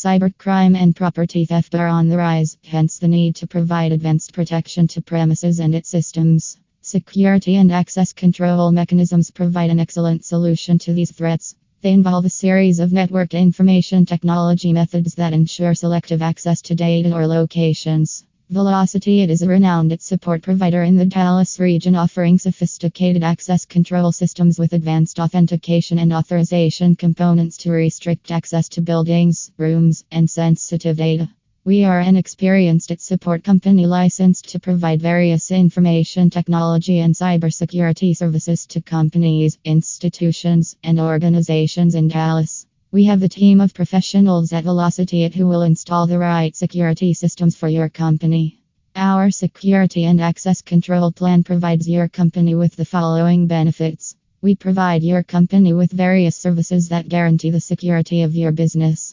Cybercrime and property theft are on the rise, hence the need to provide advanced protection to premises and its systems. Security and access control mechanisms provide an excellent solution to these threats. They involve a series of network information technology methods that ensure selective access to data or locations. Velocity IT is a renowned IT support provider in the Dallas region, offering sophisticated access control systems with advanced authentication and authorization components to restrict access to buildings, rooms, and sensitive data. We are an experienced IT support company licensed to provide various information technology and cybersecurity services to companies, institutions, and organizations in Dallas. We have a team of professionals at Velocity IT who will install the right security systems for your company. Our security and access control plan provides your company with the following benefits. We provide your company with various services that guarantee the security of your business.